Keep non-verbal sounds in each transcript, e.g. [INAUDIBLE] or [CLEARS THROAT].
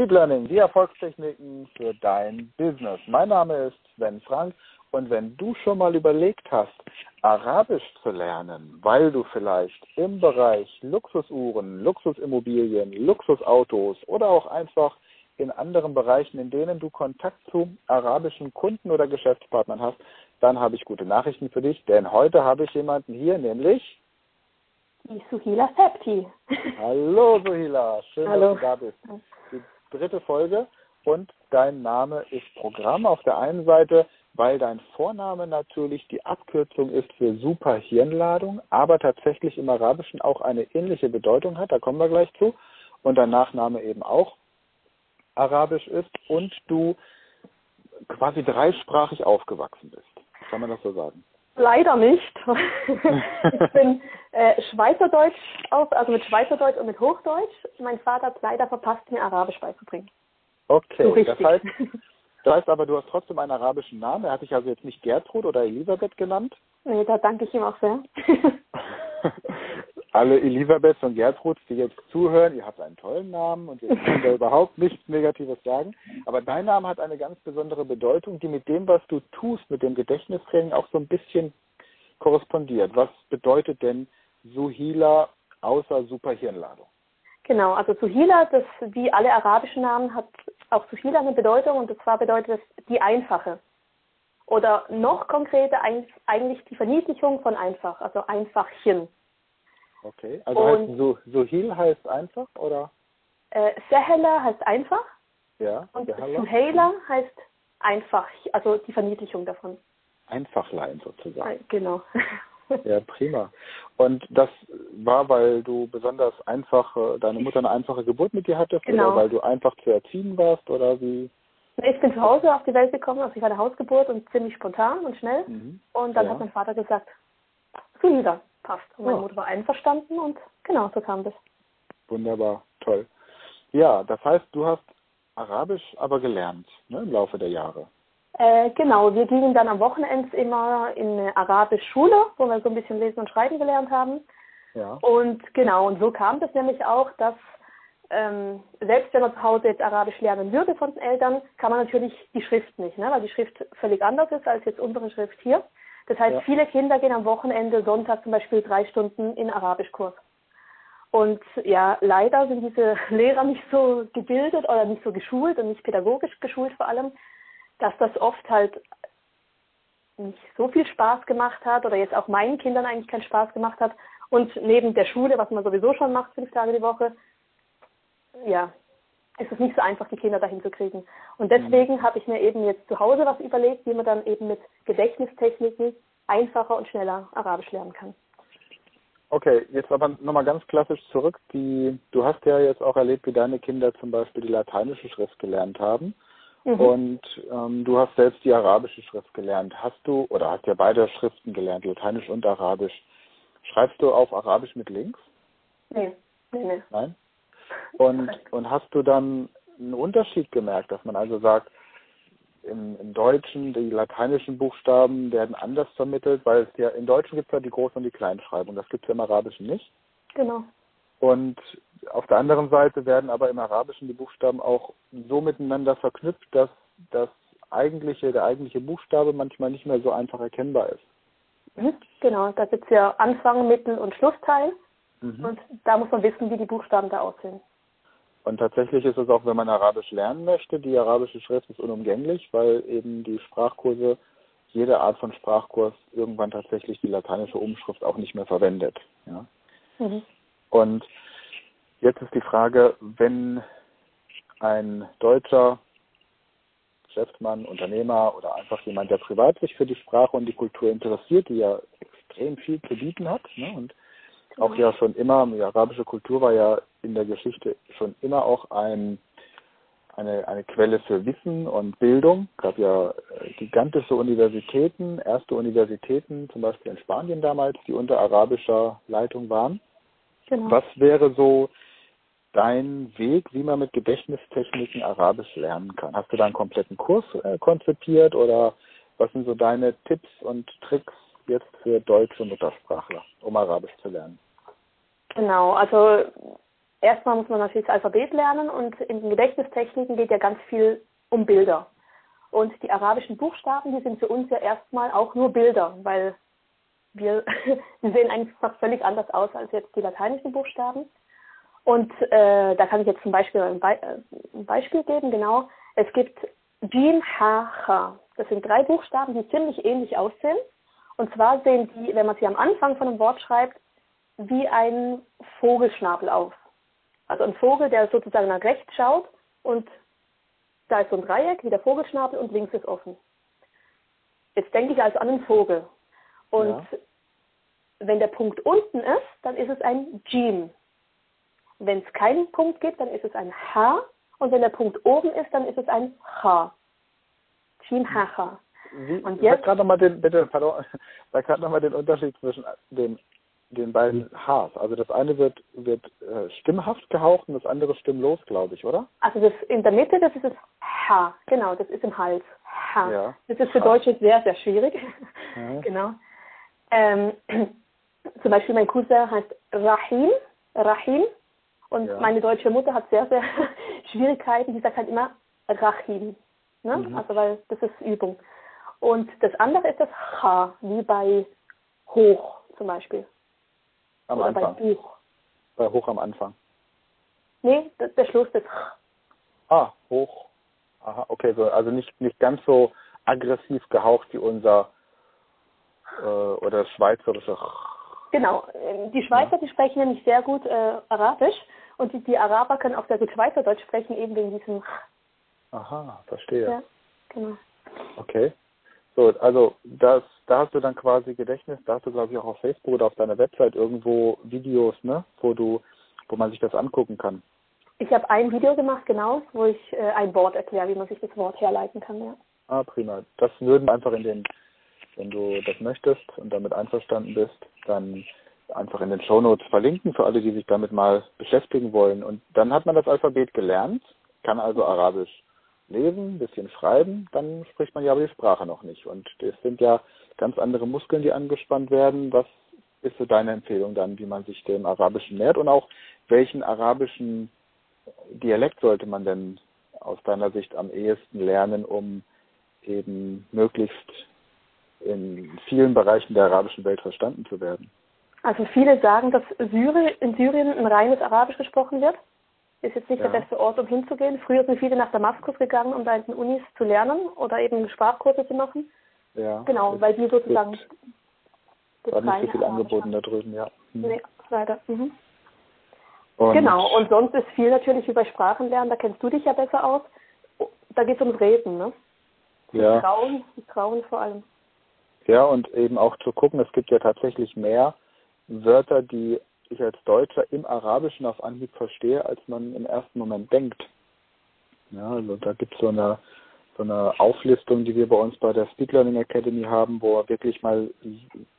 Speed Learning, die Erfolgstechniken für dein Business. Mein Name ist Sven Frank und wenn du schon mal überlegt hast, Arabisch zu lernen, weil du vielleicht im Bereich Luxusuhren, Luxusimmobilien, Luxusautos oder auch einfach in anderen Bereichen, in denen du Kontakt zu arabischen Kunden oder Geschäftspartnern hast, dann habe ich gute Nachrichten für dich, denn heute habe ich jemanden hier, nämlich die Suhila Septi. Hallo Suhila, schön, Hallo. dass du da bist. Dritte Folge und dein Name ist Programm auf der einen Seite, weil dein Vorname natürlich die Abkürzung ist für Superhirnladung, aber tatsächlich im Arabischen auch eine ähnliche Bedeutung hat, da kommen wir gleich zu, und dein Nachname eben auch arabisch ist und du quasi dreisprachig aufgewachsen bist. Kann man das so sagen? Leider nicht. [LAUGHS] ich bin äh, Schweizerdeutsch auf, also mit Schweizerdeutsch und mit Hochdeutsch. Mein Vater hat leider verpasst, mir Arabisch beizubringen. Okay, so das heißt, [LAUGHS] das heißt aber, du hast trotzdem einen arabischen Namen. Er hat dich also jetzt nicht Gertrud oder Elisabeth genannt? Nee, da danke ich ihm auch sehr. [LAUGHS] alle Elisabeths und Gertruds, die jetzt zuhören, ihr habt einen tollen Namen und ihr könnt da [LAUGHS] überhaupt nichts Negatives sagen. Aber dein Name hat eine ganz besondere Bedeutung, die mit dem, was du tust, mit dem Gedächtnistraining auch so ein bisschen korrespondiert. Was bedeutet denn Suhila außer Superhirnladung? Genau, also Suhila, das wie alle arabischen Namen hat auch Suhila eine Bedeutung und zwar bedeutet es die einfache. Oder noch konkreter eigentlich die Verniedlichung von einfach, also Einfachchen. Okay, also und, heißt so, Suhil heißt einfach, oder? Äh, Sehela heißt einfach. Ja, Und Suheila heißt einfach, also die Verniedlichung davon. Einfachlein sozusagen. Äh, genau. [LAUGHS] ja, prima. Und das war, weil du besonders einfach, deine Mutter eine einfache Geburt mit dir hattest genau. oder weil du einfach zu erziehen warst oder wie? Ich bin zu Hause auf die Welt gekommen, also ich war eine Hausgeburt und ziemlich spontan und schnell. Mhm. Und dann ja. hat mein Vater gesagt, Suhila, passt. Und meine oh. Mutter war einverstanden und genau, so kam das. Wunderbar, toll. Ja, das heißt, du hast Arabisch aber gelernt ne, im Laufe der Jahre. Äh, genau, wir gingen dann am Wochenende immer in eine Arabisch-Schule, wo wir so ein bisschen lesen und schreiben gelernt haben. Ja. Und genau, und so kam das nämlich auch, dass ähm, selbst wenn man zu Hause jetzt Arabisch lernen würde von den Eltern, kann man natürlich die Schrift nicht, ne? weil die Schrift völlig anders ist als jetzt unsere Schrift hier. Das heißt, ja. viele Kinder gehen am Wochenende, Sonntag zum Beispiel drei Stunden in Arabischkurs. Und ja, leider sind diese [LAUGHS] Lehrer nicht so gebildet oder nicht so geschult und nicht pädagogisch geschult vor allem, dass das oft halt nicht so viel Spaß gemacht hat oder jetzt auch meinen Kindern eigentlich keinen Spaß gemacht hat. Und neben der Schule, was man sowieso schon macht, fünf Tage die Woche, ja, ist es nicht so einfach, die Kinder dahin zu kriegen. Und deswegen mhm. habe ich mir eben jetzt zu Hause was überlegt, wie man dann eben mit Gedächtnistechniken einfacher und schneller Arabisch lernen kann. Okay, jetzt aber nochmal ganz klassisch zurück. Die, du hast ja jetzt auch erlebt, wie deine Kinder zum Beispiel die lateinische Schrift gelernt haben. Mhm. Und ähm, du hast selbst die arabische Schrift gelernt. Hast du, oder hast ja beide Schriften gelernt, Lateinisch und Arabisch. Schreibst du auf Arabisch mit links? Nee, nee, nee. Nein? Und, und hast du dann einen Unterschied gemerkt, dass man also sagt, im, im Deutschen, die lateinischen Buchstaben werden anders vermittelt, weil es ja im Deutschen gibt es ja die Groß- und die Kleinschreibung, das gibt es ja im Arabischen nicht. Genau. Und auf der anderen Seite werden aber im Arabischen die Buchstaben auch so miteinander verknüpft, dass das eigentliche, der eigentliche Buchstabe manchmal nicht mehr so einfach erkennbar ist. Mhm, genau, da gibt es ja Anfang, Mittel und Schlussteil. Mhm. Und da muss man wissen, wie die Buchstaben da aussehen. Und tatsächlich ist es auch, wenn man Arabisch lernen möchte, die arabische Schrift ist unumgänglich, weil eben die Sprachkurse, jede Art von Sprachkurs irgendwann tatsächlich die lateinische Umschrift auch nicht mehr verwendet. Ja? Mhm. Und jetzt ist die Frage, wenn ein deutscher Geschäftsmann, Unternehmer oder einfach jemand, der privat sich für die Sprache und die Kultur interessiert, die ja extrem viel zu bieten hat ne, und auch ja schon immer, die arabische Kultur war ja in der Geschichte schon immer auch ein, eine, eine Quelle für Wissen und Bildung. Es gab ja äh, gigantische Universitäten, erste Universitäten, zum Beispiel in Spanien damals, die unter arabischer Leitung waren. Genau. Was wäre so dein Weg, wie man mit Gedächtnistechniken Arabisch lernen kann? Hast du da einen kompletten Kurs äh, konzipiert oder was sind so deine Tipps und Tricks jetzt für deutsche Muttersprachler, um Arabisch zu lernen? Genau, also erstmal muss man natürlich das Alphabet lernen und in den Gedächtnistechniken geht ja ganz viel um Bilder. Und die arabischen Buchstaben, die sind für uns ja erstmal auch nur Bilder, weil wir, [LAUGHS] die sehen eigentlich fast völlig anders aus als jetzt die lateinischen Buchstaben. Und äh, da kann ich jetzt zum Beispiel ein, Be äh, ein Beispiel geben, genau. Es gibt Jim, Ha, Ha. Das sind drei Buchstaben, die ziemlich ähnlich aussehen. Und zwar sehen die, wenn man sie am Anfang von einem Wort schreibt, wie ein Vogelschnabel auf. Also ein Vogel, der sozusagen nach rechts schaut und da ist so ein Dreieck wie der Vogelschnabel und links ist offen. Jetzt denke ich also an einen Vogel. Und ja. wenn der Punkt unten ist, dann ist es ein Jim. Wenn es keinen Punkt gibt, dann ist es ein H. Und wenn der Punkt oben ist, dann ist es ein H. Jim Hacha. Wie, und jetzt gerade nochmal den, bitte, pardon, [LAUGHS] sag gerade nochmal den Unterschied zwischen den, den beiden Hs. Also das eine wird, wird äh, stimmhaft gehaucht und das andere stimmlos, glaube ich, oder? Also das in der Mitte, das ist das H, genau, das ist im Hals. H. Ja. Das ist für Deutsche sehr, sehr schwierig. Ja. [LAUGHS] genau. Ähm, [CLEARS THROAT] zum Beispiel mein Cousin heißt Rahim, Rahim. Und ja. meine deutsche Mutter hat sehr, sehr [LAUGHS] Schwierigkeiten. Die sagt halt immer Rahim. Ne? Mhm. Also weil das ist Übung. Und das andere ist das H, wie bei hoch zum Beispiel. Am Oder Anfang. bei Buch. Bei hoch am Anfang. Nee, der Schluss ist. Ah, hoch. Aha, okay, so, also nicht, nicht ganz so aggressiv gehaucht wie unser äh, oder schweizerische. Genau, die Schweizer, die sprechen nämlich sehr gut äh, Arabisch und die, die Araber können auch sehr gut Schweizerdeutsch sprechen, eben wegen diesem. Aha, verstehe. Ja, genau. Okay. So, also das, da hast du dann quasi Gedächtnis, da hast du glaube ich auch auf Facebook oder auf deiner Website irgendwo Videos, ne, wo du, wo man sich das angucken kann. Ich habe ein Video gemacht, genau, wo ich äh, ein Wort erkläre, wie man sich das Wort herleiten kann, ja. Ah, prima. Das würden wir einfach in den wenn du das möchtest und damit einverstanden bist, dann einfach in den Show Notes verlinken für alle, die sich damit mal beschäftigen wollen. Und dann hat man das Alphabet gelernt, kann also Arabisch lesen, ein bisschen schreiben, dann spricht man ja aber die Sprache noch nicht. Und es sind ja ganz andere Muskeln, die angespannt werden. Was ist so deine Empfehlung dann, wie man sich dem Arabischen nähert und auch welchen arabischen Dialekt sollte man denn aus deiner Sicht am ehesten lernen, um eben möglichst in vielen Bereichen der arabischen Welt verstanden zu werden. Also viele sagen, dass Syri in Syrien ein reines Arabisch gesprochen wird. Ist jetzt nicht ja. der beste Ort, um hinzugehen. Früher sind viele nach Damaskus gegangen, um da in den Unis zu lernen oder eben Sprachkurse zu machen. Ja. Genau, weil die sozusagen das war nicht so viel angeboten da drüben, ja. Mhm. Nee, leider. Mhm. Und genau, und sonst ist viel natürlich über Sprachenlernen, da kennst du dich ja besser aus. Da geht es ums Reden, ne? Ja. Trauen, Trauen vor allem. Ja, und eben auch zu gucken, es gibt ja tatsächlich mehr Wörter, die ich als Deutscher im Arabischen auf Anhieb verstehe, als man im ersten Moment denkt. Ja, also da gibt es so eine, so eine Auflistung, die wir bei uns bei der Speed Learning Academy haben, wo wir wirklich mal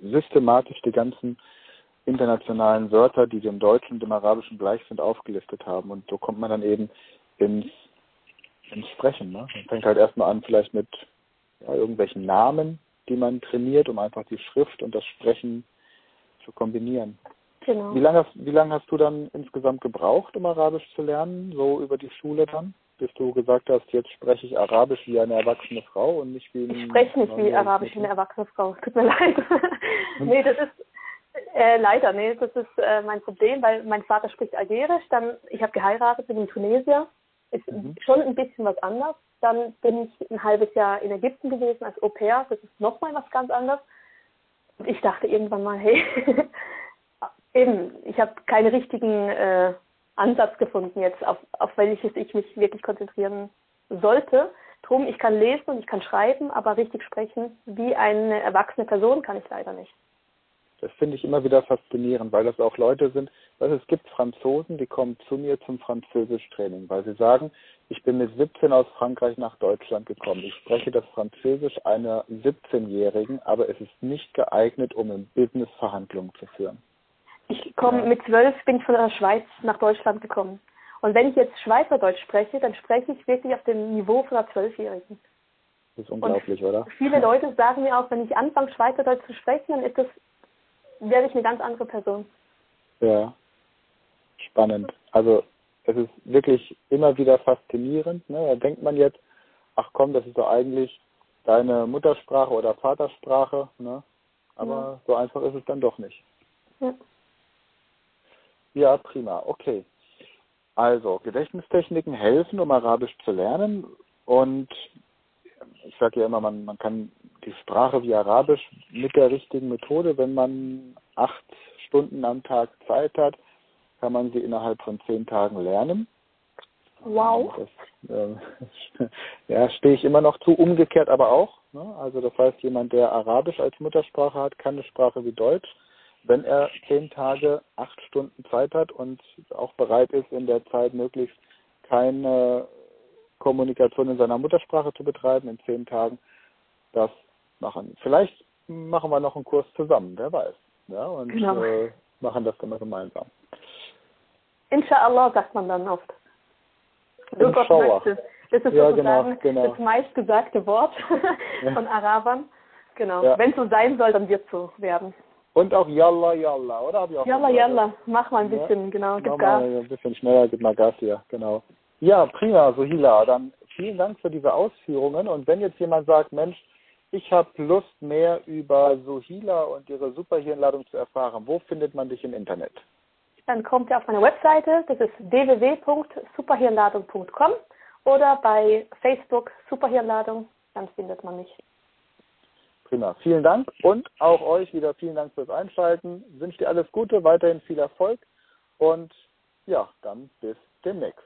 systematisch die ganzen internationalen Wörter, die dem Deutschen und dem Arabischen gleich sind, aufgelistet haben. Und so kommt man dann eben ins, ins Sprechen. Ne? Man fängt halt erstmal an, vielleicht mit ja, irgendwelchen Namen, die man trainiert, um einfach die Schrift und das Sprechen zu kombinieren. Genau. Wie lange, wie lange hast du dann insgesamt gebraucht, um Arabisch zu lernen, so über die Schule dann? Bis du gesagt hast, jetzt spreche ich Arabisch wie eine erwachsene Frau und nicht wie eine. Ich spreche nicht wie Arabisch wie eine erwachsene Frau. Tut mir [LAUGHS] leid. nee, das ist äh, leider, nee, das ist äh, mein Problem, weil mein Vater spricht Algerisch, dann ich habe geheiratet mit einem Tunesier. Ist mhm. schon ein bisschen was anders. Dann bin ich ein halbes Jahr in Ägypten gewesen als Au pair. Das ist nochmal was ganz anderes. Und ich dachte irgendwann mal, hey, [LAUGHS] eben, ich habe keinen richtigen äh, Ansatz gefunden jetzt, auf, auf welches ich mich wirklich konzentrieren sollte. Drum, ich kann lesen und ich kann schreiben, aber richtig sprechen wie eine erwachsene Person kann ich leider nicht. Das finde ich immer wieder faszinierend, weil das auch Leute sind, also es gibt Franzosen, die kommen zu mir zum Französischtraining, weil sie sagen, ich bin mit 17 aus Frankreich nach Deutschland gekommen. Ich spreche das Französisch einer 17-Jährigen, aber es ist nicht geeignet, um im Business Verhandlungen zu führen. Ich komme mit zwölf, bin ich von der Schweiz nach Deutschland gekommen. Und wenn ich jetzt Schweizerdeutsch spreche, dann spreche ich wirklich auf dem Niveau von einer Zwölfjährigen. Das ist unglaublich, und oder? Viele [LAUGHS] Leute sagen mir auch, wenn ich anfange, Schweizerdeutsch zu sprechen, dann ist das werde ich eine ganz andere Person. Ja. spannend. Also es ist wirklich immer wieder faszinierend. Ne? Da denkt man jetzt, ach komm, das ist doch eigentlich deine Muttersprache oder Vatersprache. Ne? Aber ja. so einfach ist es dann doch nicht. Ja. Ja, prima. Okay. Also, Gedächtnistechniken helfen, um Arabisch zu lernen. Und ich sage ja immer, man, man kann die Sprache wie Arabisch mit der richtigen Methode, wenn man acht Stunden am Tag Zeit hat, kann man sie innerhalb von zehn Tagen lernen. Wow. Das, äh, [LAUGHS] ja, stehe ich immer noch zu, umgekehrt aber auch. Ne? Also das heißt, jemand, der Arabisch als Muttersprache hat, kann eine Sprache wie Deutsch. Wenn er zehn Tage, acht Stunden Zeit hat und auch bereit ist, in der Zeit möglichst keine Kommunikation in seiner Muttersprache zu betreiben, in zehn Tagen das machen. Vielleicht machen wir noch einen Kurs zusammen, wer weiß. Ja, und genau. äh, machen das dann mal gemeinsam. Inshallah sagt man dann oft. So Gott möchte. Das ist ja, sozusagen genau, genau. das meistgesagte Wort [LAUGHS] von Arabern. Genau. Ja. Wenn es so sein soll, dann wird es so werden. Und auch Yalla Yalla, oder? Yalla Yalla, mach mal ein bisschen, ja. genau, gib Gas. Mal ein bisschen schneller, gib mal Gas hier, genau. Ja, prima, Sohila. Dann vielen Dank für diese Ausführungen. Und wenn jetzt jemand sagt, Mensch, ich habe Lust, mehr über Sohila und ihre Superhirnladung zu erfahren, wo findet man dich im Internet? Dann kommt ihr auf meine Webseite, das ist www.superhirnladung.com oder bei Facebook Superhirnladung, dann findet man mich. Prima, vielen Dank und auch euch wieder vielen Dank fürs Einschalten. Wünsche dir alles Gute, weiterhin viel Erfolg und ja, dann bis demnächst.